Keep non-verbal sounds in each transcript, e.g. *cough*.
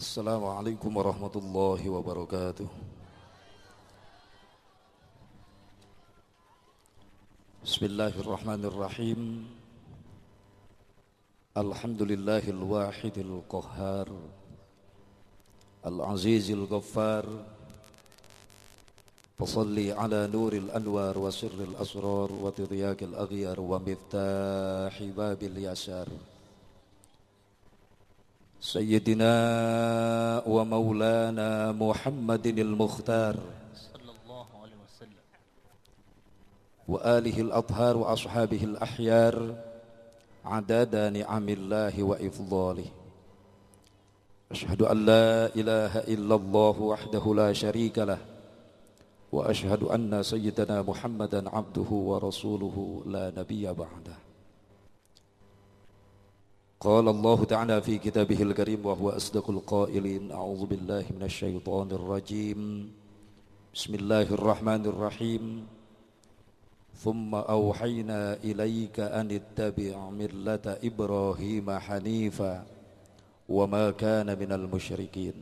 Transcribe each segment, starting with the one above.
السلام عليكم ورحمة الله وبركاته بسم الله الرحمن الرحيم الحمد لله الواحد القهار العزيز الغفار فصلي على نور الأنوار وسر الأسرار وتضياق الأغيار ومفتاح باب اليسار سيدنا ومولانا محمد المختار. صلى الله عليه وسلم وآله الأطهار وأصحابه الأحيار عدد نعم الله وإفضاله. أشهد أن لا إله إلا الله وحده لا شريك له. وأشهد أن سيدنا محمدا عبده ورسوله لا نبي بعده. قال الله تعالى في كتابه الكريم وهو أصدق القائلين أعوذ بالله من الشيطان الرجيم بسم الله الرحمن الرحيم ثم أوحينا إليك أن اتبع ملة إبراهيم حنيفا وما كان من المشركين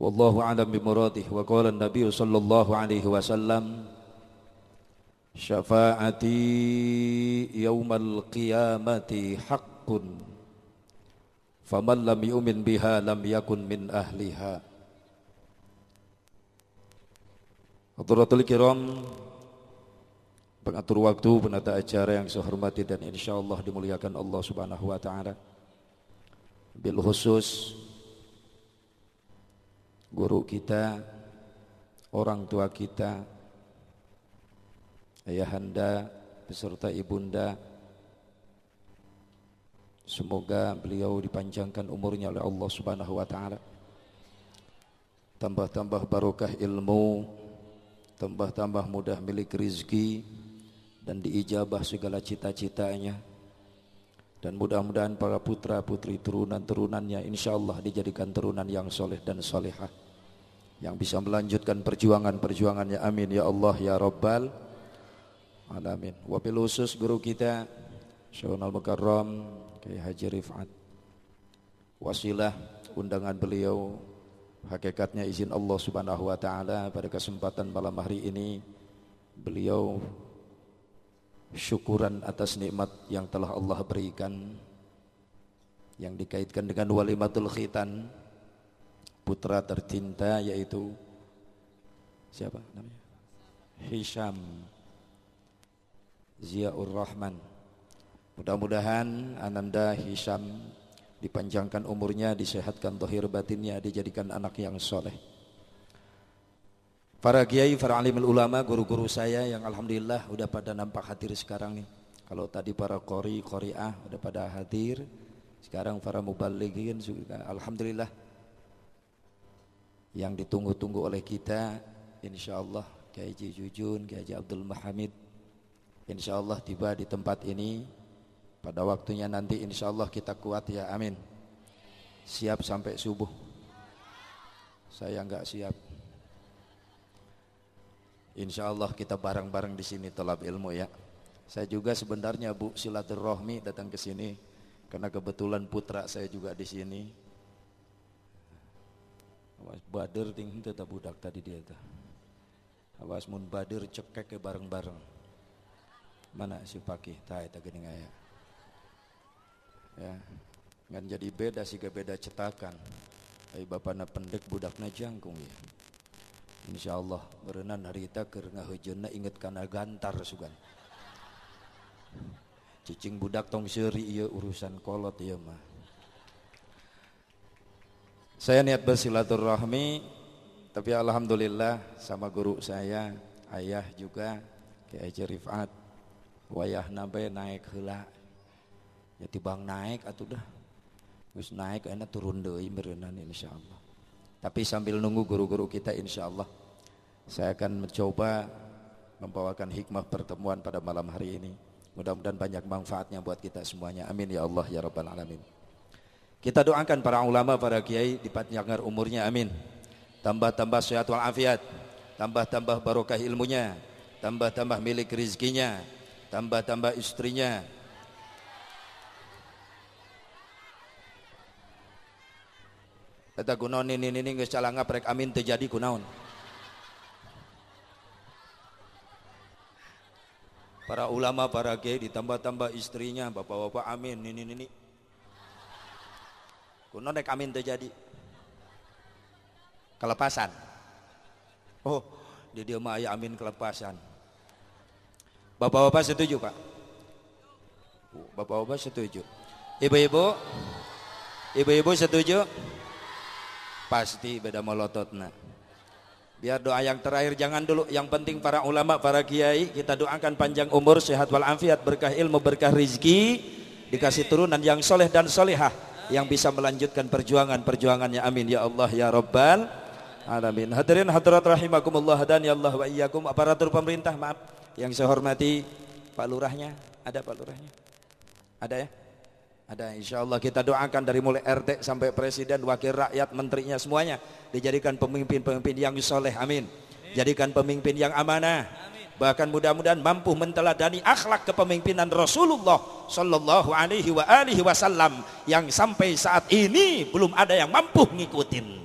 والله أعلم بمراده وقال النبي صلى الله عليه وسلم syafaati yaumal qiyamati haqqun. Faman lam yu'min biha lam yakun min ahliha. Hadratul kiram. Pengatur waktu penata acara yang saya hormati dan insyaallah dimuliakan Allah Subhanahu wa taala. Bil khusus guru kita orang tua kita ayahanda beserta ibunda. Semoga beliau dipanjangkan umurnya oleh Allah Subhanahu wa taala. Tambah-tambah barokah ilmu tambah-tambah mudah milik rizki dan diijabah segala cita-citanya. Dan mudah-mudahan para putra putri turunan turunannya insya Allah dijadikan turunan yang soleh dan solehah. Yang bisa melanjutkan perjuangan-perjuangannya. Amin. Ya Allah ya Rabbal alamin. Wabil khusus guru kita Syahunal Mukarram Kiai Haji Rifat. Wasilah undangan beliau hakikatnya izin Allah Subhanahu wa taala pada kesempatan malam hari ini beliau syukuran atas nikmat yang telah Allah berikan yang dikaitkan dengan walimatul khitan putra tercinta yaitu siapa namanya Hisham Ziaur Rahman. Mudah-mudahan Ananda Hisham dipanjangkan umurnya, disehatkan dohir batinnya, dijadikan anak yang soleh. Para kiai, para alim ulama, guru-guru saya yang alhamdulillah udah pada nampak hadir sekarang nih. Kalau tadi para kori, koriah udah pada hadir, sekarang para mubalighin juga alhamdulillah yang ditunggu-tunggu oleh kita insyaallah Kiai Jujun, Kiai Abdul Mahamid Insya Allah tiba di tempat ini. Pada waktunya nanti insya Allah kita kuat ya amin. Siap sampai subuh. Saya enggak siap. Insya Allah kita bareng-bareng di sini tolab ilmu ya. Saya juga sebenarnya Bu silaturahmi datang ke sini karena kebetulan putra saya juga di sini. Awas bader tinggi tetap budak tadi dia tuh. Awas mun bader cekek ke bareng-bareng mana si pakih tai tak gini ngaya ya? Ngan jadi beda sih beda cetakan. Ai bapana pendek budakna jangkung ya. Insya Allah berenang hari kita kerana hujanna inget karena gantar sugan. Cicing budak tong seri iya urusan kolot iya mah saya niat bersilaturahmi tapi alhamdulillah sama guru saya ayah juga Kiai Rifat wayah nabe naik hela ya tibang naik atau dah. Gus naik enak turun deui insya insyaallah. Tapi sambil nunggu guru-guru kita insyaallah saya akan mencoba membawakan hikmah pertemuan pada malam hari ini. Mudah-mudahan banyak manfaatnya buat kita semuanya. Amin ya Allah ya rabbal alamin. Kita doakan para ulama para kiai dipanjangkan umurnya amin. Tambah-tambah sehat walafiat. Tambah-tambah barokah ilmunya. Tambah-tambah milik rizkinya tambah-tambah istrinya Eta kunaon ini ini geus calangap rek amin terjadi kunaon. Para ulama, para kiai ditambah-tambah istrinya, bapak-bapak amin ini ini. Kunaon rek amin terjadi. Kelepasan. Oh, di dia mah amin kelepasan. Bapak-bapak setuju, Pak? Bapak-bapak setuju. Ibu-ibu? Ibu-ibu setuju? Pasti beda melototna. Biar doa yang terakhir jangan dulu. Yang penting para ulama, para kiai kita doakan panjang umur, sehat walafiat, berkah ilmu, berkah rizki, dikasih turunan yang soleh dan solehah yang bisa melanjutkan perjuangan-perjuangannya. Amin ya Allah ya Rabbal alamin. Hadirin hadirat rahimakumullah dan ya Allah wa iyyakum aparatur pemerintah, maaf yang saya hormati Pak Lurahnya, ada Pak Lurahnya? Ada ya? Ada insya Allah kita doakan dari mulai RT sampai presiden, wakil rakyat, menterinya semuanya dijadikan pemimpin-pemimpin yang soleh. Amin. Jadikan pemimpin yang amanah. Bahkan mudah-mudahan mampu menteladani akhlak kepemimpinan Rasulullah Sallallahu Alaihi wa alihi Wasallam yang sampai saat ini belum ada yang mampu ngikutin.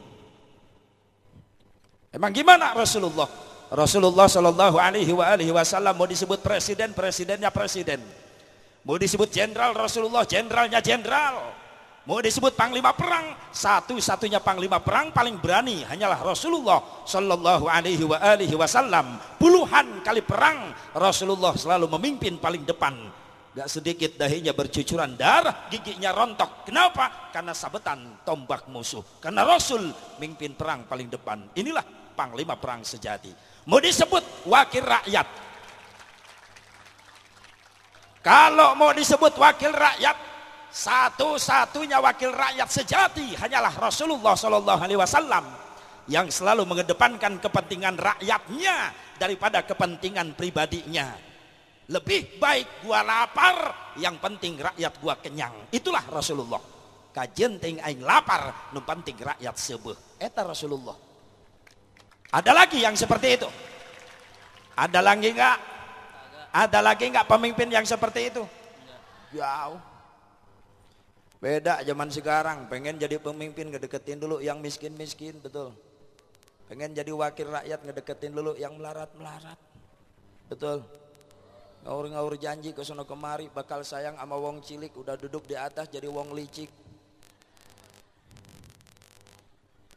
Emang gimana Rasulullah? Rasulullah Sallallahu Alaihi Wasallam mau disebut presiden, presidennya presiden. Mau disebut jenderal Rasulullah, jenderalnya jenderal. Mau disebut panglima perang, satu-satunya panglima perang paling berani hanyalah Rasulullah sallallahu alaihi wasallam. Puluhan kali perang Rasulullah selalu memimpin paling depan. Gak sedikit dahinya bercucuran darah, giginya rontok. Kenapa? Karena sabetan tombak musuh. Karena Rasul memimpin perang paling depan. Inilah panglima perang sejati. Mau disebut wakil rakyat, kalau mau disebut wakil rakyat, satu-satunya wakil rakyat sejati hanyalah Rasulullah Shallallahu Alaihi Wasallam yang selalu mengedepankan kepentingan rakyatnya daripada kepentingan pribadinya. Lebih baik gua lapar, yang penting rakyat gua kenyang. Itulah Rasulullah. Kajen ting aing lapar, nu penting rakyat sebuah. Eta Rasulullah. Ada lagi yang seperti itu? Ada lagi enggak? Ada lagi nggak pemimpin yang seperti itu? Jauh. Beda zaman sekarang, pengen jadi pemimpin ngedeketin dulu yang miskin-miskin, betul. Pengen jadi wakil rakyat ngedeketin dulu yang melarat-melarat. Betul. Ngaur-ngaur janji ke sono kemari bakal sayang sama wong cilik udah duduk di atas jadi wong licik.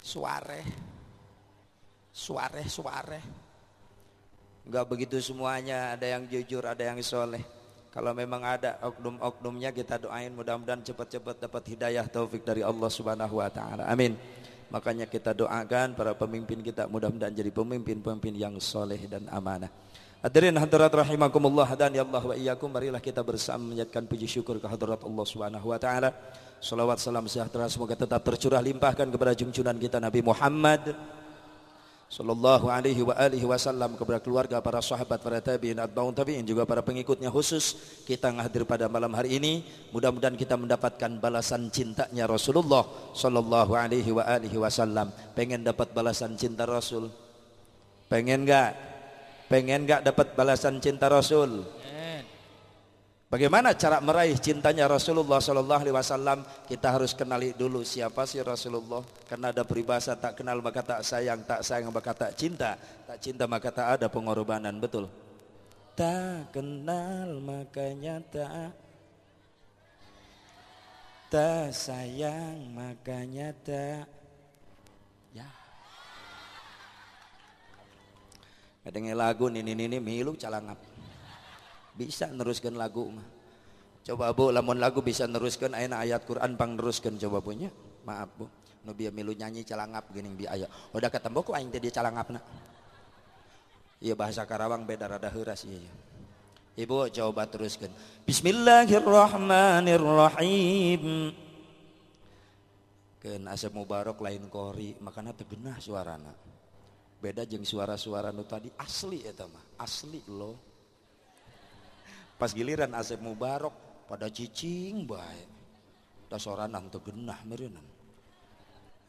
Suare. Suare, suare. Enggak begitu semuanya, ada yang jujur, ada yang soleh. Kalau memang ada oknum-oknumnya kita doain mudah-mudahan cepat-cepat dapat hidayah taufik dari Allah Subhanahu wa taala. Amin. Makanya kita doakan para pemimpin kita mudah-mudahan jadi pemimpin-pemimpin yang soleh dan amanah. Hadirin hadirat rahimakumullah dan ya Allah wa iyyakum marilah kita bersama menjadikan puji syukur ke hadirat Allah Subhanahu wa taala. Salawat salam sejahtera semoga tetap tercurah limpahkan kepada junjungan kita Nabi Muhammad Sallallahu alaihi wa alihi wasallam kepada keluarga para sahabat para tabi'in atba'un tabi'in juga para pengikutnya khusus kita hadir pada malam hari ini. Mudah-mudahan kita mendapatkan balasan cintanya Rasulullah sallallahu alaihi wa alihi wasallam. Pengen dapat balasan cinta Rasul? Pengen enggak pengen enggak dapat balasan cinta Rasul Bagaimana cara meraih cintanya Rasulullah Sallallahu Alaihi Wasallam? Kita harus kenali dulu siapa sih Rasulullah. Karena ada peribahasa tak kenal maka tak sayang, tak sayang maka tak cinta, tak cinta maka tak ada pengorbanan. Betul? Tak kenal makanya tak Tak sayang makanya tak Ya Kadang lagu ini ini ini milu calangap bisa neruskan lagu mah. Coba bu lamun lagu bisa neruskan ayat ayat Quran pang neruskan coba punya maaf bu. Nu biar milu nyanyi calangap gini bi ayat udah ketemu kok aing calangap nak iya bahasa Karawang beda rada heuras iya Ibu coba teruskan. Bismillahirrahmanirrahim. Ken asap mubarok lain kori makanya tegenah suarana. Beda jeng suara-suara nu tadi asli ya mah. Asli loh Pas giliran Asep Mubarok pada cicing baik. Dasoranan tuh genah meureunna.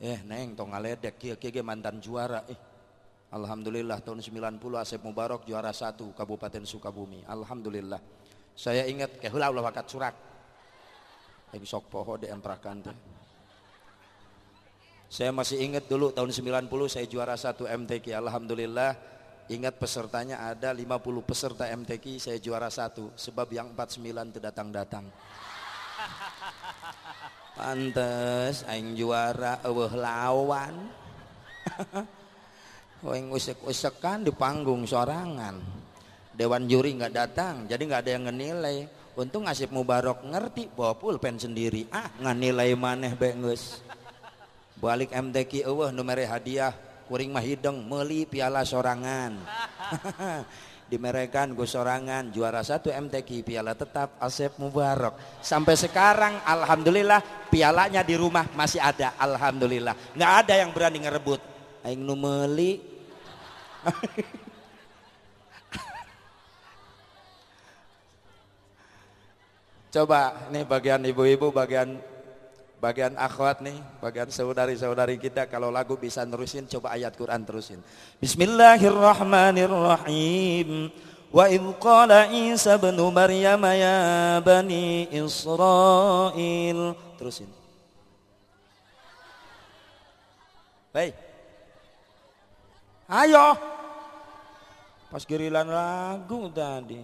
Eh neng tong ngaledek kieu kieu mantan juara eh. Alhamdulillah tahun 90 Asep Mubarok juara satu Kabupaten Sukabumi. Alhamdulillah. Saya ingat ke heula ulah wakat surak. Aing sok poho di emprakan teh. Saya masih ingat dulu tahun 90 saya juara satu MTQ. Alhamdulillah ingat pesertanya ada 50 peserta MTQ saya juara satu sebab yang 49 itu datang-datang. *laughs* Pantes aing juara eueuh lawan. *laughs* Weng usek-usekan di panggung sorangan. Dewan juri nggak datang, jadi nggak ada yang ngenilai. Untung Asif Mubarok ngerti bawa pulpen sendiri. Ah, nganilai maneh bengus balik MTQ eueuh nu mere hadiah kuring mah hideng meuli piala sorangan. *laughs* Dimerekan gue sorangan juara satu MTQ piala tetap Asep Mubarak sampai sekarang Alhamdulillah pialanya di rumah masih ada Alhamdulillah. Nggak ada yang berani ngerebut. Aing nu meuli. *laughs* Coba nih bagian ibu-ibu bagian bagian akhwat nih, bagian saudari-saudari kita kalau lagu bisa nerusin coba ayat Quran terusin. Bismillahirrahmanirrahim. Wa idh qala Isa ibn Maryam ya bani Israel. Terusin. Baik. Ayo. Pas gerilan lagu tadi.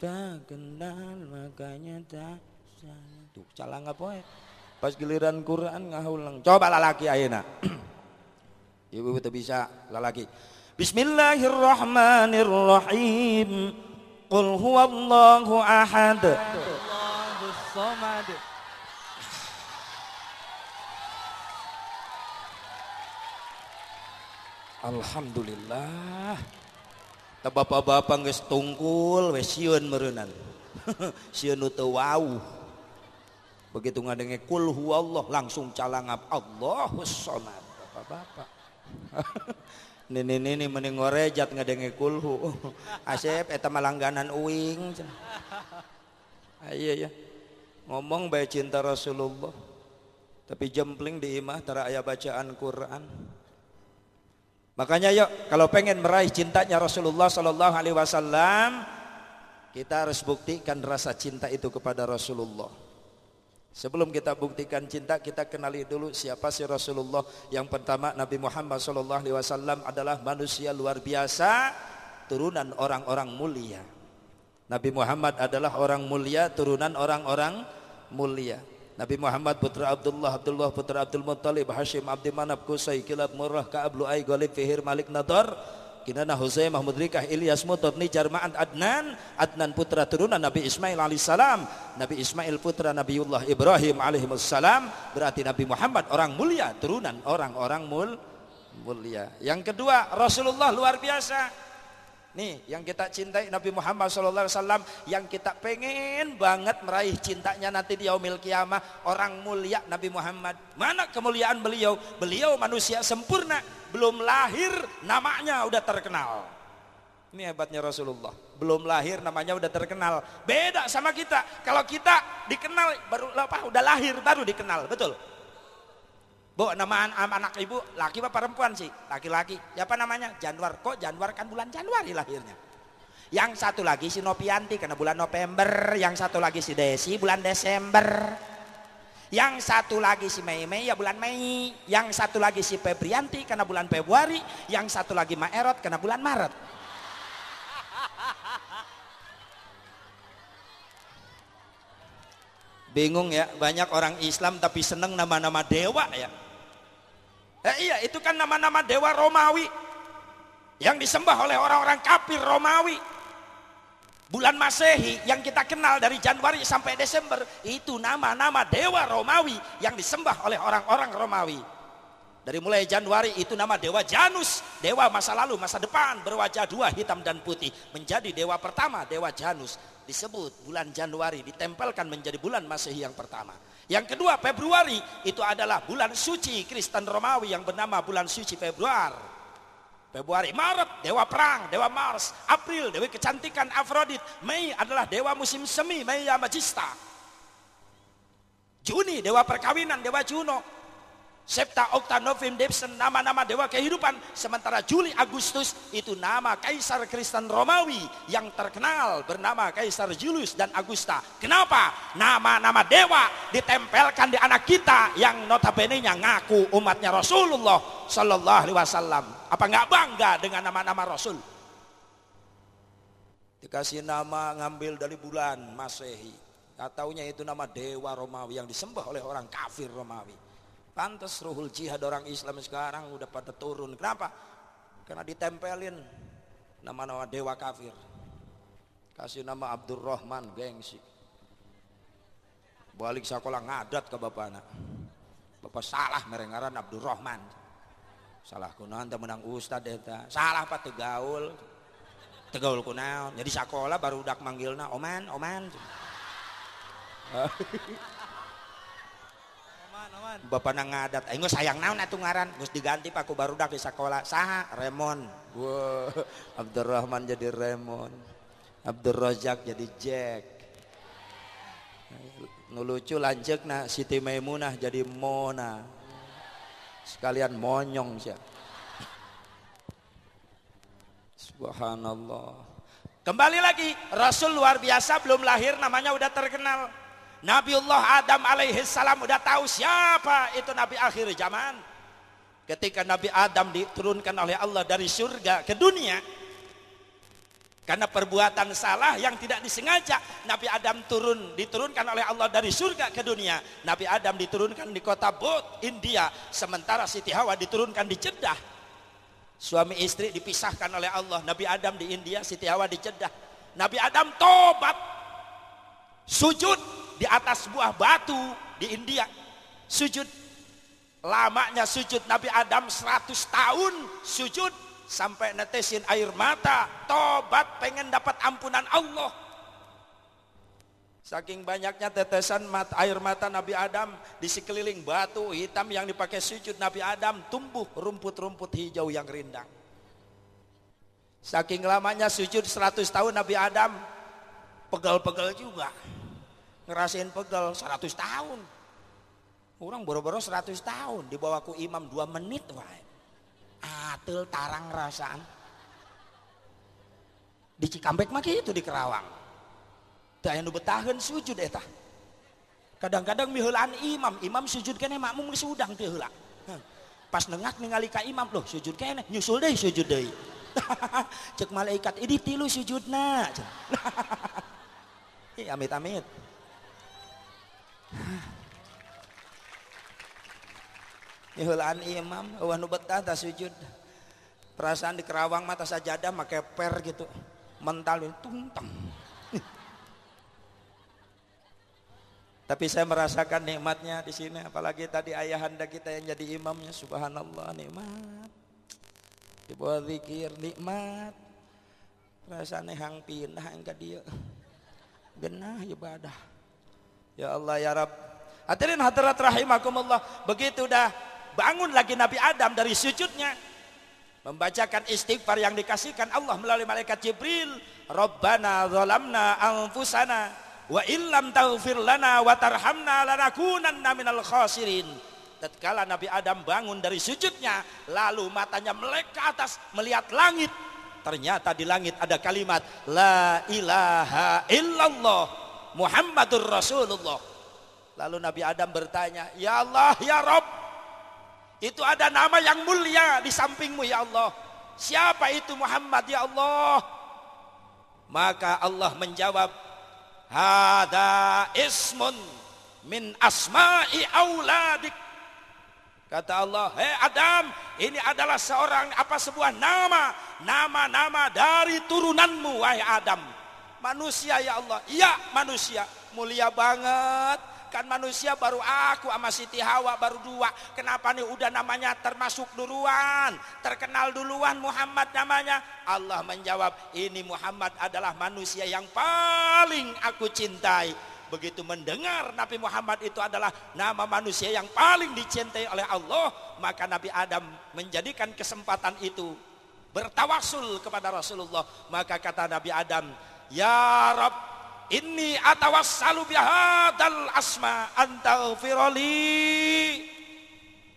Tak kenal makanya tak Tuh, calang apa ya? Pas giliran Quran ngahulang. Coba lalaki ayeuna. *clears throat* Ibu itu bisa lalaki. Bismillahirrahmanirrahim. Qul huwallahu ahad. Allahus samad. Alhamdulillah. Bapak-bapak geus tungkul we sieun meureunan. *laughs* sieun teu wau. Begitu ngadenge kul huwallah langsung calangap Allahus somad. Bapak-bapak. *laughs* Nini nini mending ngorejat ngadenge kulhu. *laughs* Asep eta malangganan uing. Ayo ya. Ngomong baik cinta Rasulullah. Tapi jempling di imah tara ayah bacaan Quran. Makanya yuk kalau pengen meraih cintanya Rasulullah Sallallahu Alaihi Wasallam kita harus buktikan rasa cinta itu kepada Rasulullah. Sebelum kita buktikan cinta, kita kenali dulu siapa si Rasulullah. Yang pertama Nabi Muhammad SAW adalah manusia luar biasa, turunan orang-orang mulia. Nabi Muhammad adalah orang mulia, turunan orang-orang mulia. Nabi Muhammad putra Abdullah, Abdullah putra Abdul Muttalib, Hashim, Abdi Manab, Kusai, Kilab, Murrah, Ka'ab, Lu'ay, Ghalib, Fihir, Malik, Nadar, Kinana Huzaimah Mudrikah Ilyas Mutotni Jarma'an Adnan. Adnan putra turunan Nabi Ismail alaihissalam Nabi Ismail putra Nabiullah Ibrahim alaihissalam berarti Nabi Muhammad orang mulia turunan orang-orang mul mulia. Yang kedua Rasulullah luar biasa Nih yang kita cintai Nabi Muhammad SAW yang kita pengen banget meraih cintanya nanti di yaumil kiamah orang mulia Nabi Muhammad. Mana kemuliaan beliau? Beliau manusia sempurna, belum lahir namanya udah terkenal. Ini hebatnya Rasulullah. Belum lahir namanya udah terkenal. Beda sama kita. Kalau kita dikenal baru apa? Udah lahir baru dikenal, betul? Bu, nama anak ibu laki apa perempuan sih? Laki-laki. Siapa namanya? Januar. Kok Januar kan bulan Januari lahirnya. Yang satu lagi si Nopianti karena bulan November, yang satu lagi si Desi bulan Desember. Yang satu lagi si Mei Mei ya bulan Mei. Yang satu lagi si Febrianti karena bulan Februari. Yang satu lagi Maerot karena bulan Maret. Bingung ya, banyak orang Islam tapi seneng nama-nama dewa ya. Eh, iya, itu kan nama-nama dewa Romawi yang disembah oleh orang-orang kafir Romawi. Bulan Masehi yang kita kenal dari Januari sampai Desember itu nama-nama dewa Romawi yang disembah oleh orang-orang Romawi. Dari mulai Januari itu nama dewa Janus, dewa masa lalu, masa depan, berwajah dua hitam dan putih, menjadi dewa pertama, dewa Janus. Disebut bulan Januari ditempelkan menjadi bulan Masehi yang pertama. Yang kedua Februari itu adalah bulan suci Kristen Romawi yang bernama bulan suci Februari. Februari, Maret, dewa perang, dewa Mars, April, dewa kecantikan Afrodit, Mei adalah dewa musim semi, Mei Magista. Juni, dewa perkawinan, dewa Juno. Septa, Okta, Novim, Depsen, nama-nama dewa kehidupan. Sementara Juli, Agustus itu nama Kaisar Kristen Romawi yang terkenal bernama Kaisar Julius dan Augusta. Kenapa? Nama-nama dewa ditempelkan di anak kita yang notabene-nya ngaku umatnya Rasulullah Sallallahu Alaihi Wasallam. Apa nggak bangga dengan nama-nama Rasul? Dikasih nama ngambil dari bulan Masehi. Gak taunya itu nama dewa Romawi yang disembah oleh orang kafir Romawi. Pantas ruhul jihad orang Islam sekarang udah pada turun. Kenapa? Karena ditempelin nama-nama dewa kafir. Kasih nama Abdurrahman gengsi. Balik sekolah ngadat ke bapak anak. Bapak salah merengaran Abdurrahman. Salah kunaon menang ustad eta. Salah pak tegaul. Tegaul kunaon. Jadi sekolah baru udah manggilna oman, oman. *laughs* Bapak nang ngadat, ayo sayang naon atuh ngaran, geus diganti Pak ku barudak di sekolah. Saha? Remon. Wah. *laughs* Abdurrahman jadi Remon. Abdul Razak jadi Jack. Nu lucu lanjut nah Siti Maimunah jadi Mona. Sekalian monyong sih. Subhanallah. Kembali lagi, Rasul luar biasa belum lahir namanya udah terkenal. Nabiullah Adam alaihi salam udah tahu siapa itu nabi akhir zaman. Ketika Nabi Adam diturunkan oleh Allah dari surga ke dunia, karena perbuatan salah yang tidak disengaja, Nabi Adam turun diturunkan oleh Allah dari surga ke dunia. Nabi Adam diturunkan di kota Bot, India, sementara Siti Hawa diturunkan di Jeddah. Suami istri dipisahkan oleh Allah. Nabi Adam di India, Siti Hawa di Jeddah. Nabi Adam tobat, sujud di atas sebuah batu di India. Sujud. Lamanya sujud Nabi Adam 100 tahun sujud sampai netesin air mata. Tobat pengen dapat ampunan Allah. Saking banyaknya tetesan mata, air mata Nabi Adam di sekeliling batu hitam yang dipakai sujud Nabi Adam tumbuh rumput-rumput hijau yang rindang. Saking lamanya sujud 100 tahun Nabi Adam pegel-pegel juga ngerasain pegel 100 tahun. Orang boro-boro 100 tahun dibawa ku imam 2 menit wae. Atel tarang rasaan. Di Cikampek mah itu di Kerawang. Teu nu betaheun sujud eta. Kadang-kadang miheulaan imam imam sujud kene makmum geus udang teu heula pas nengak ningali ka imam loh sujud kene nyusul deui sujud deui *laughs* cek malaikat ini tilu sujudna. *laughs* *laughs* Ih, amit amit Nihulaan imam, wah nu betah sujud. Perasaan di Kerawang mata sajadah make per gitu. Mental tungtang. *laughs* Tapi saya merasakan nikmatnya di sini, apalagi tadi ayahanda kita yang jadi imamnya, subhanallah nikmat. Di bawah zikir nikmat. Perasaan hang pindah enggak dia. Genah ibadah. Ya Allah ya Rabb. Hadirin hadirat rahimakumullah. Begitu dah bangun lagi Nabi Adam dari sujudnya. Membacakan istighfar yang dikasihkan Allah melalui malaikat Jibril. Rabbana zalamna anfusana wa illam taghfir lana wa tarhamna lanakunanna minal khasirin. Tatkala Nabi Adam bangun dari sujudnya, lalu matanya melek ke atas melihat langit. Ternyata di langit ada kalimat la ilaha illallah Muhammadur Rasulullah. Lalu Nabi Adam bertanya, Ya Allah, Ya Rob, itu ada nama yang mulia di sampingmu ya Allah. Siapa itu Muhammad ya Allah? Maka Allah menjawab, Hada ismun min asma'i auladik. Kata Allah, hei Adam, ini adalah seorang apa sebuah nama, nama-nama dari turunanmu wahai Adam manusia ya Allah. Iya manusia. Mulia banget. Kan manusia baru aku sama Siti Hawa baru dua. Kenapa nih? Udah namanya termasuk duluan. Terkenal duluan Muhammad namanya. Allah menjawab ini Muhammad adalah manusia yang paling aku cintai. Begitu mendengar Nabi Muhammad itu adalah nama manusia yang paling dicintai oleh Allah maka Nabi Adam menjadikan kesempatan itu bertawasul kepada Rasulullah. Maka kata Nabi Adam Ya Rab, ini atawassalu bihadal asma antaghfirali.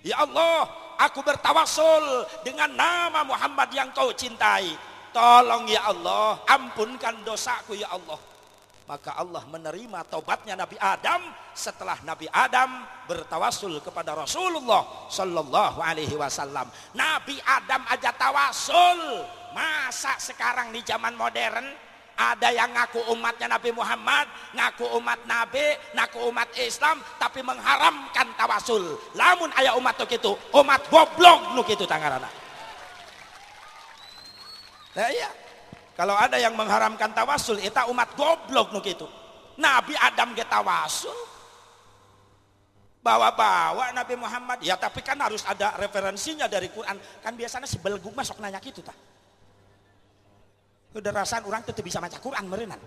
Ya Allah, aku bertawasul dengan nama Muhammad yang kau cintai. Tolong ya Allah, ampunkan dosaku ya Allah. Maka Allah menerima taubatnya Nabi Adam setelah Nabi Adam bertawasul kepada Rasulullah Sallallahu Alaihi Wasallam. Nabi Adam aja tawasul. Masa sekarang di zaman modern ada yang ngaku umatnya Nabi Muhammad, ngaku umat Nabi, ngaku umat Islam, tapi mengharamkan tawasul. Lamun ayah umat tuh gitu, umat goblok nu gitu tangarana. Nah iya, kalau ada yang mengharamkan tawasul, itu umat goblok nu gitu. Nabi Adam ke tawasul, bawa-bawa Nabi Muhammad, ya tapi kan harus ada referensinya dari Quran. Kan biasanya si belguk masuk nanya gitu tak. kederasan orang tuh bisa baca Quran merenan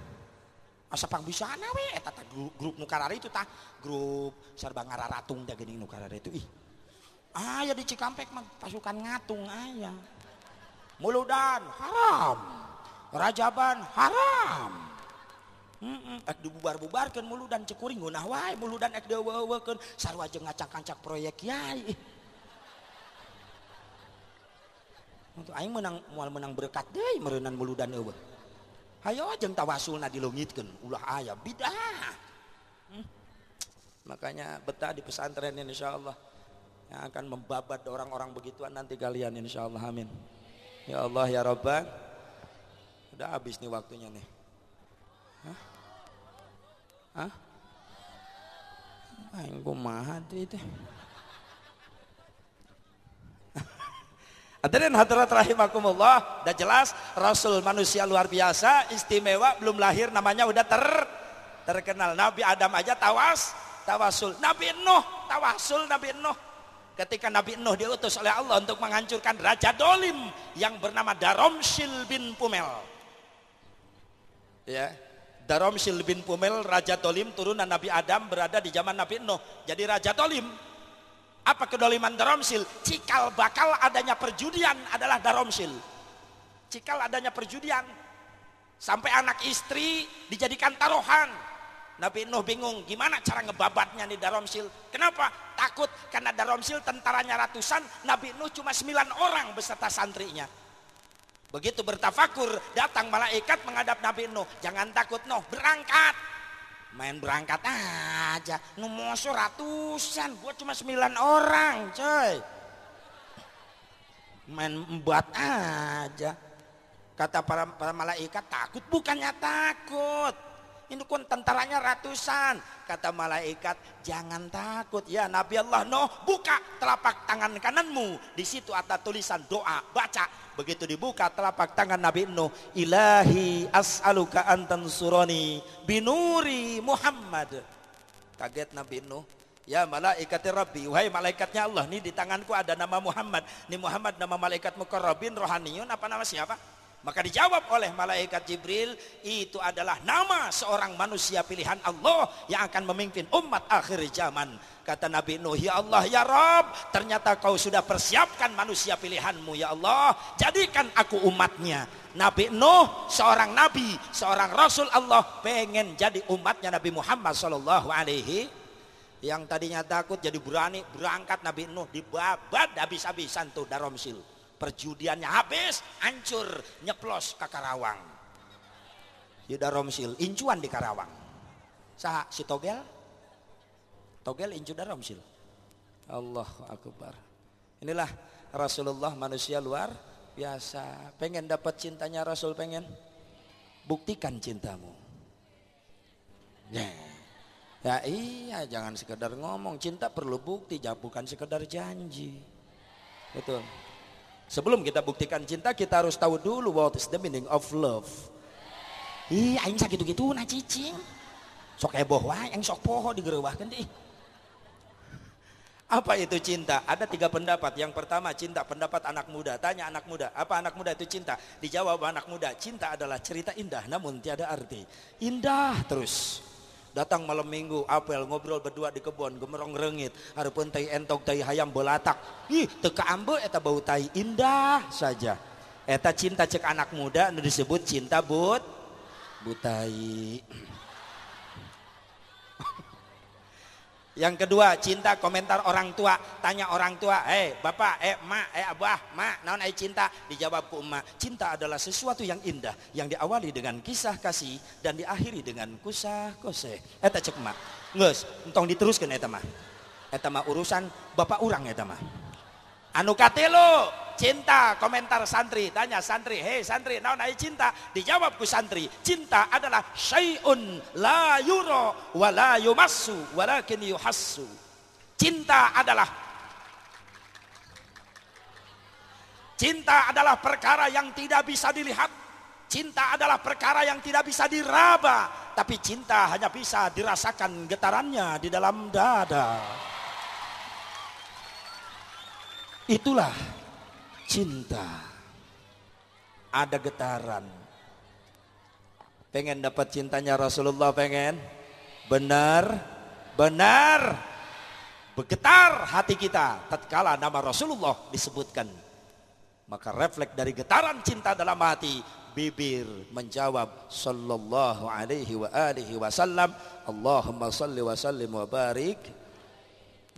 asapang bisa nawe eta eh, grup, grup nukarare itu tah. Grup serba ngararatung da geuning nukarare itu ih. Aya di Cikampek mah pasukan ngatung aya. Muludan haram. Rajaban haram. Mm -mm. Ek dibubar-bubarkan muludan cekuring gunah wae. Muludan ek dewewekeun sarua jeung ngacak ngacak proyek kiai. Untuk aing menang mual menang berkat deh merenan muludan eueuh. Hayo jeung tawasulna dilungitkeun ulah aya bidah. Hmm. Makanya betah di pesantren insya Allah yang akan membabat orang-orang begituan nanti kalian insya Allah amin. Ya Allah ya Rabbah. Udah habis nih waktunya nih. Hah? Hah? Aing kumaha itu. Hadirin hadirat rahimakumullah, udah jelas Rasul manusia luar biasa, istimewa, belum lahir namanya udah ter terkenal. Nabi Adam aja tawas, tawasul. Nabi Nuh, tawasul Nabi Nuh. Ketika Nabi Nuh diutus oleh Allah untuk menghancurkan Raja Dolim yang bernama Daromsil bin Pumel. Ya, Daromsil bin Pumel, Raja Dolim turunan Nabi Adam berada di zaman Nabi Nuh. Jadi Raja Dolim apa kedoliman daromsil? Cikal bakal adanya perjudian adalah daromsil. Cikal adanya perjudian. Sampai anak istri dijadikan taruhan. Nabi Nuh bingung gimana cara ngebabatnya nih daromsil. Kenapa? Takut karena daromsil tentaranya ratusan. Nabi Nuh cuma sembilan orang beserta santrinya. Begitu bertafakur datang malaikat menghadap Nabi Nuh. Jangan takut Nuh berangkat main berangkat aja. Numoso ratusan. Gue cuma sembilan orang coy. Main embat aja. Kata para, para malaikat takut. Bukannya takut ini kan tentaranya ratusan. Kata malaikat jangan takut ya Nabi Allah Nuh buka telapak tangan kananmu. Di situ ada tulisan doa. Baca. Begitu dibuka telapak tangan Nabi Nuh ilahi as'aluka antan suroni binuri Muhammad. Kaget Nabi Nuh. Ya malaikat Rabbi, wahai malaikatnya Allah, nih di tanganku ada nama Muhammad. Nih Muhammad nama malaikat mukarrabin rohaniyun apa nama siapa? Maka dijawab oleh malaikat Jibril, itu adalah nama seorang manusia pilihan Allah yang akan memimpin umat akhir zaman. Kata Nabi Nuh, ya Allah ya Rob, ternyata kau sudah persiapkan manusia pilihanmu ya Allah. Jadikan aku umatnya. Nabi Nuh seorang nabi, seorang rasul Allah pengen jadi umatnya Nabi Muhammad Shallallahu Alaihi yang tadinya takut jadi berani berangkat Nabi Nuh dibabat habis-habisan tuh daromsil perjudiannya habis hancur nyeplos ke Karawang. Yuda Romsil incuan di Karawang. Sah si Togel? Togel incu Romsil. Allah Akbar. Inilah Rasulullah manusia luar biasa. Pengen dapat cintanya Rasul pengen? Buktikan cintamu. Ya. Ya iya jangan sekedar ngomong. Cinta perlu bukti bukan sekedar janji. Betul Sebelum kita buktikan cinta, kita harus tahu dulu what is the meaning of love. Iya, aing sakit gitu nah cicing. Sok heboh wae, yang sok poho digerewahkeun deh. Apa itu cinta? Ada tiga pendapat. Yang pertama cinta pendapat anak muda. Tanya anak muda, apa anak muda itu cinta? Dijawab anak muda, cinta adalah cerita indah namun tiada arti. Indah terus datang malam minggu apel ngobrol berdua di kebun gemerong rengit. Harapun tai entok tai hayam bolatak. Ih teka ambe eta bau tai indah saja. Eta cinta cek anak muda disebut cinta but butai Yang kedua, cinta komentar orang tua. Tanya orang tua, eh bapak, eh mak, eh abah, mak, naon ai cinta? Dijawab ku emak, cinta adalah sesuatu yang indah. Yang diawali dengan kisah kasih dan diakhiri dengan kusah kose. Eta cek emak. Nges, entong diteruskan eta mah. Eta urusan bapak orang eta mah. Anu katelo, cinta komentar santri tanya santri hei santri naon ai cinta? Dijawab ku santri cinta adalah syai'un la yuro wa la yumassu walakin yuhassu. Cinta adalah cinta adalah perkara yang tidak bisa dilihat. Cinta adalah perkara yang tidak bisa diraba tapi cinta hanya bisa dirasakan getarannya di dalam dada. Itulah cinta. Ada getaran. Pengen dapat cintanya Rasulullah pengen? Benar, benar. Bergetar hati kita tatkala nama Rasulullah disebutkan. Maka refleks dari getaran cinta dalam hati bibir menjawab sallallahu alaihi wa alihi wasallam Allahumma salli wa sallim wa barik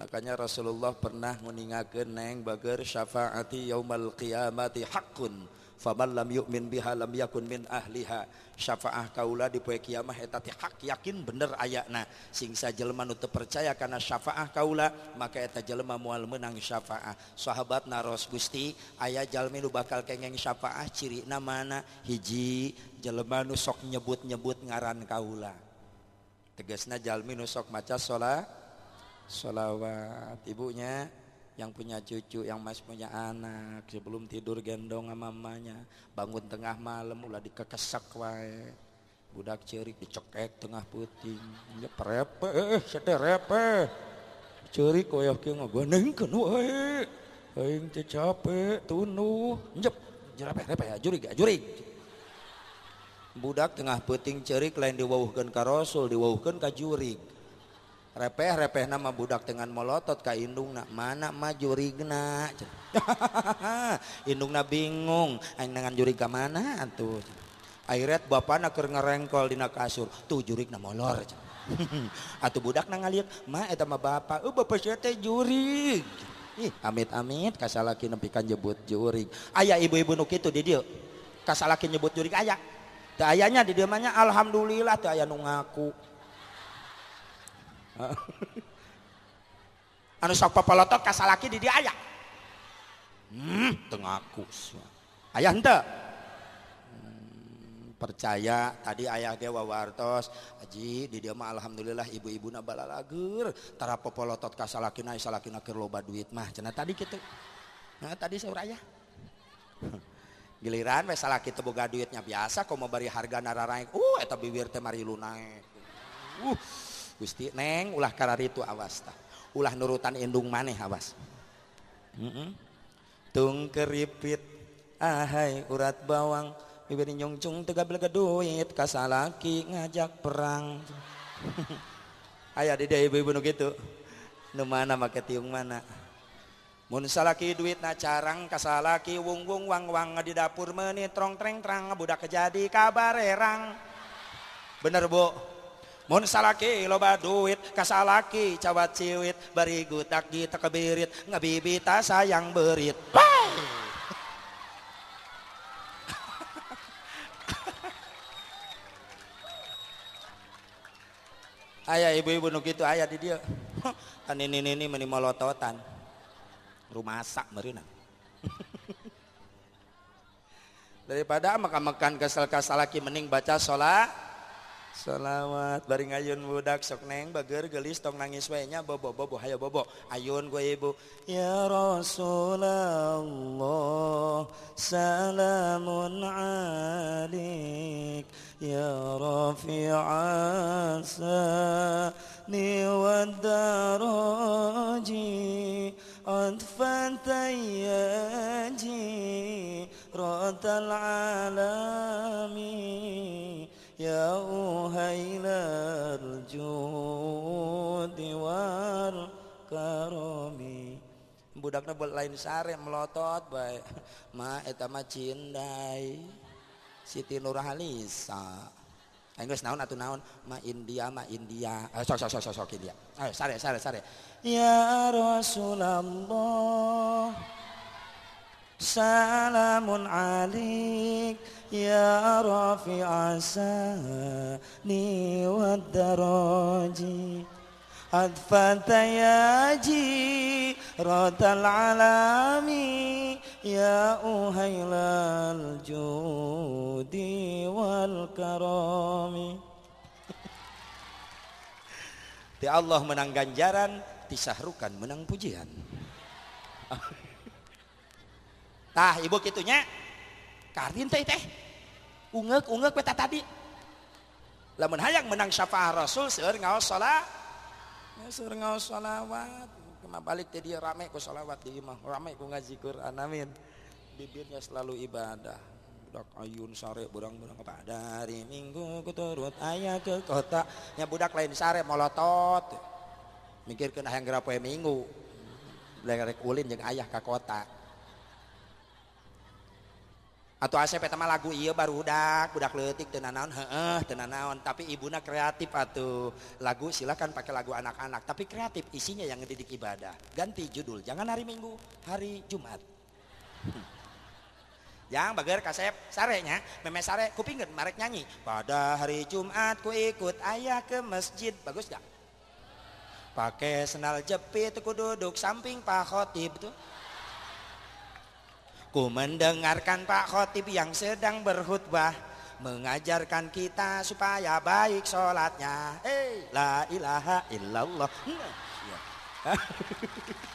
Makanya Rasulullah pernah meningakan neng bager syafaati yaumal qiyamati hakun faman lam yu'min biha lam yakun min ahliha. Syafaah kaula di poe kiamah eta hak yakin bener ayakna. Sing sajelema nu percaya kana syafaah kaula maka eta jelema moal menang syafaah. Sahabat naros Gusti aya jalmi nu bakal kengeng syafaah ciri mana? Hiji jelema nu sok nyebut-nyebut ngaran kaula tegasna jalmi nu sok maca salat Salawat ibunya yang punya cucu, yang masih punya anak, sebelum tidur gendong sama mamanya, bangun tengah malam ulah dikekesak wae. Budak cerik dicekek tengah puting. Ya perepe, eh, sete repe. Cerik koyok kieu ngagonengkeun wae. Aing teh capek, tunuh. Njep, jerepe repe ya, jurig, ya, jurig. Budak tengah puting cerik lain diwauhkeun ka Rasul, diwauhkeun ka jurig repeh repeh nama budak dengan molotot ka indung nak mana maju rigna *laughs* indung na bingung. Aing dengan jurig ke mana tuh airet bapak nak ngerengkol dina kasur. Tuh jurig na molor. *laughs* Atau budak na ngaliat ma eta mah bapak oh bapak saya teh jurig. Ih amit amit kasalaki nempikan jebut jurig. Ayah ibu-ibu nuk itu di dia kasalaki nyebut jurig ayah teh ayahnya di alhamdulillah teh ayah nu ngaku *laughs* anu sok papalotot kasalaki di dia ayah hmm tengaku ayah ente? Hmm, percaya tadi ayah dia wawartos. Aji di dia mah alhamdulillah ibu-ibu na balalager tara popolotot kasalaki na salaki na loba duit mah. Cina tadi gitu nah tadi saya ayah. *laughs* Giliran we salaki teu boga duitnya biasa kok mau bari harga nararaek uh eta bibir teh mari uh Gusti neng ulah karar itu awas ta. Ulah nurutan indung maneh awas. Mm -mm. Tung keripit ahai urat bawang bibir nyungcung tega belega duit kasalaki ngajak perang. *laughs* Ayah di ibu-ibu gitu. Nu mana make tiung mana? Mun salaki duit na carang kasalaki wung wung wang wang di dapur menit trong treng trang budak kejadi kabarerang. Bener bu? Mun salaki loba duit kasalaki cawat ciwit bari gutak di tekebirit ngabibita sayang berit. ayah ibu-ibu nu gitu ayah di dia. Kan ini ini meni molototan. Rumasak merina. *laughs* Daripada makan-makan kesal-kesal laki mending baca sholat Salawat bari ngayun budak sok neng bager gelis tong nangis we nya bobo bobo hayo bobo ayun gue ibu ya Rasulullah salamun alik ya rafi'a sani wad daraji عطفا تياجي رات العالمين Ya uhailar judi war karomi budakna buat lain sare melotot baik *laughs* ma eta mah cindai Siti Nurhalisa Enggeus naon atuh naon? Ma India, ma India. Eh, sok sok sok sok India. Ayo sare sare sare. Ya Rasulullah. Salamun alik ya rafi'a sani wad daraji. أدفت يا جيرة العالم يا أهيل الجود والكرم Ti Allah menang ganjaran, ti sahrukan menang pujian. Tah ibu kitunya, karin teh teh, ungek ungek peta tadi. Lamun hayang menang syafaat Rasul seueur ngaos salat, Sur ngaos salawat. Kema balik jadi rame ku salawat di imah, rame ku ngaji Quran. Amin. Bibirnya selalu ibadah. Budak ayun sare budang-budang apa dari minggu kuturut ayah ke kota nya budak lain sare molotot mikirkan hayang gerap minggu rek ulin jeung ayah ke kota atau asep eta mah lagu iya baru budak budak letik tenan naon heeh tenan naon tapi ibuna kreatif atau lagu silakan pakai lagu anak-anak tapi kreatif isinya yang ngedidik ibadah. Ganti judul jangan hari minggu hari jumat. Yang bager kasep sarenya meme sare kupingin marek nyanyi. Pada hari jumat ku ikut ayah ke masjid. Bagus gak? Pakai sendal jepit ku duduk samping pak khotib tuh Ku mendengarkan Pak Khotib yang sedang berkhutbah mengajarkan kita supaya baik sholatnya. Hey, la ilaha illallah. *laughs*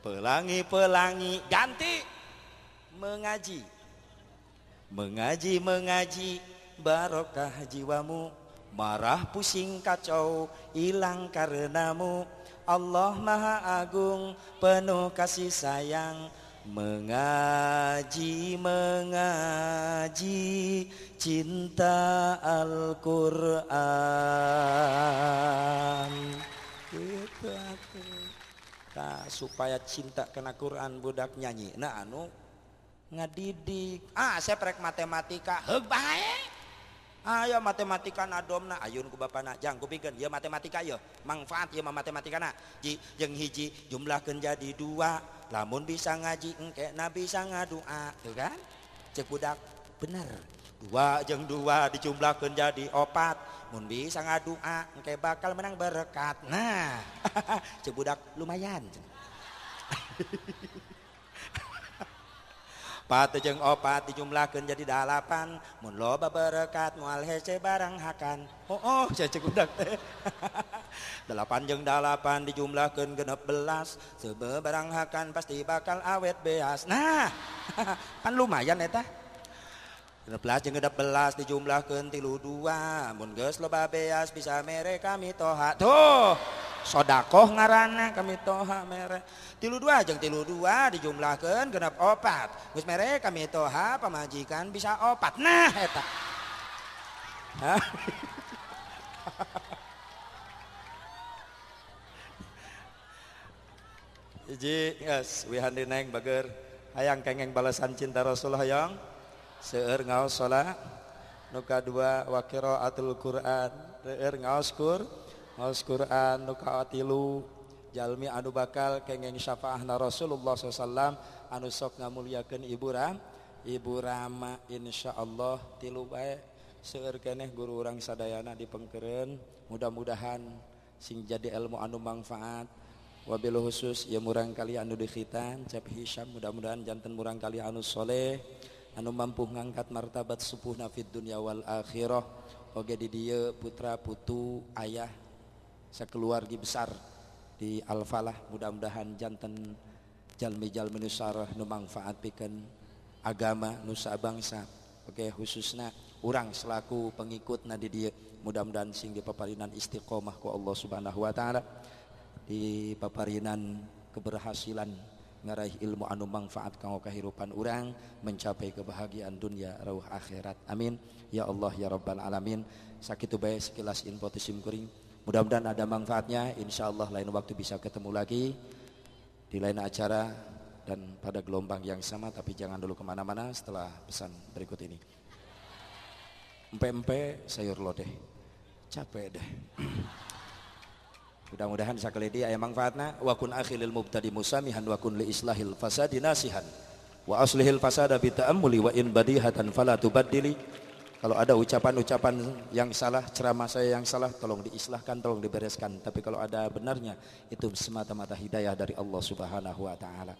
Pelangi-pelangi ganti mengaji. Mengaji, mengaji barokah jiwamu marah pusing kacau hilang karenamu. Allah Maha Agung penuh kasih sayang. Mengaji mengaji cinta Al-Qur'an. Gitu nah, supaya cinta kena Quran budak nyanyi. Nah anu ngadidik. Ah saya prek matematika. Bae Ayo matematika nadomna Ayun ku Bapakjang kupikir dia matematika yo manfaat dia matematika jeng hiji jumlah menjadi dua. Namun bisa ngaji engkek na bisa ngadua tuh kan? Cebudak bener. Dua jeng dua dijumlah menjadi opat. Mun bisa ngadua engkek bakal menang berkat nah *laughs* cebudak lumayan. *laughs* patjeng opat dijumlahkan jadi dalapan Mun loba beberkat mual hece barang hakan oh oh saya cek udah teh delapan jeng dalapan dijumlahkan genep belas sebe barang hakan pasti bakal awet beas nah kan lumayan eta genep belas jeung genep belas dijumlahkeun tilu dua. Mun geus loba beas bisa mere kami toha. Tuh sodakoh ngarana kami toha mere. Dua tilu dua dijumlahkan genap opat. Gus mere kami toha pemajikan bisa opat. Nah eta. *laughs* Iji, yes, wihandi neng bager. Hayang kengeng balasan cinta Rasulullah yang seueur ngaos salat nu kadua wa qiraatul Quran. Seueur ngaos Qur ngaos Quran nu katilu jalmi anu bakal kengeng syafaahna Rasulullah SAW anu sok ngamuliakeun ibu ram ibu Rama insyaallah tilu bae. Seueur keneh guru urang sadayana dipengkeureun mudah-mudahan sing jadi ilmu anu manfaat. Wabil khusus ya murang kali anu dikhitan cap Hisam mudah-mudahan jantan murang kali anu soleh. Anu mampu ngangkat martabat supuhna fid dunya wal akhirah oge di dieu putra putu ayah sakeluargi besar di Al-Falah. Mudah-mudahan jantan jalmi-jalmi nusarah nu manfaat pikeun agama nusa bangsa oke khususnya orang selaku pengikut di dia. Mudah-mudahan sing di paparinan istiqomah ku Allah Subhanahu wa taala di paparinan keberhasilan ngaraih ilmu anu manfaat kanggo kehidupan orang mencapai kebahagiaan dunia rauh akhirat. Amin. Ya Allah ya rabbal alamin. Sakitu bae sekilas info tisim kuring. Mudah-mudahan ada manfaatnya. Insya Allah lain waktu bisa ketemu lagi di lain acara dan pada gelombang yang sama tapi jangan dulu ke mana-mana setelah pesan berikut ini. Empe-empe sayur lodeh. Capek deh *clears throat* mudah-mudahan sekali dia ayam manfaatna wa kun akhilil mubtadi musamihan wa kun li islahil fasadi nasihan wa aslihil fasada bi ta'ammuli wa in badihatan fala tubaddili kalau ada ucapan-ucapan yang salah, ceramah saya yang salah, tolong diislahkan, tolong dibereskan. Tapi kalau ada benarnya, itu semata-mata hidayah dari Allah Subhanahu wa taala.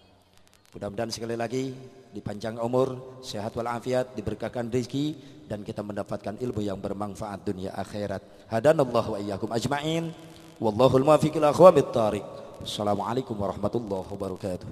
Mudah-mudahan sekali lagi dipanjang umur, sehat walafiat, diberkahkan rezeki dan kita mendapatkan ilmu yang bermanfaat dunia akhirat. Hadanallahu wa iyyakum ajmain. والله الموافق الأخوة بالطارق السلام عليكم ورحمة الله وبركاته.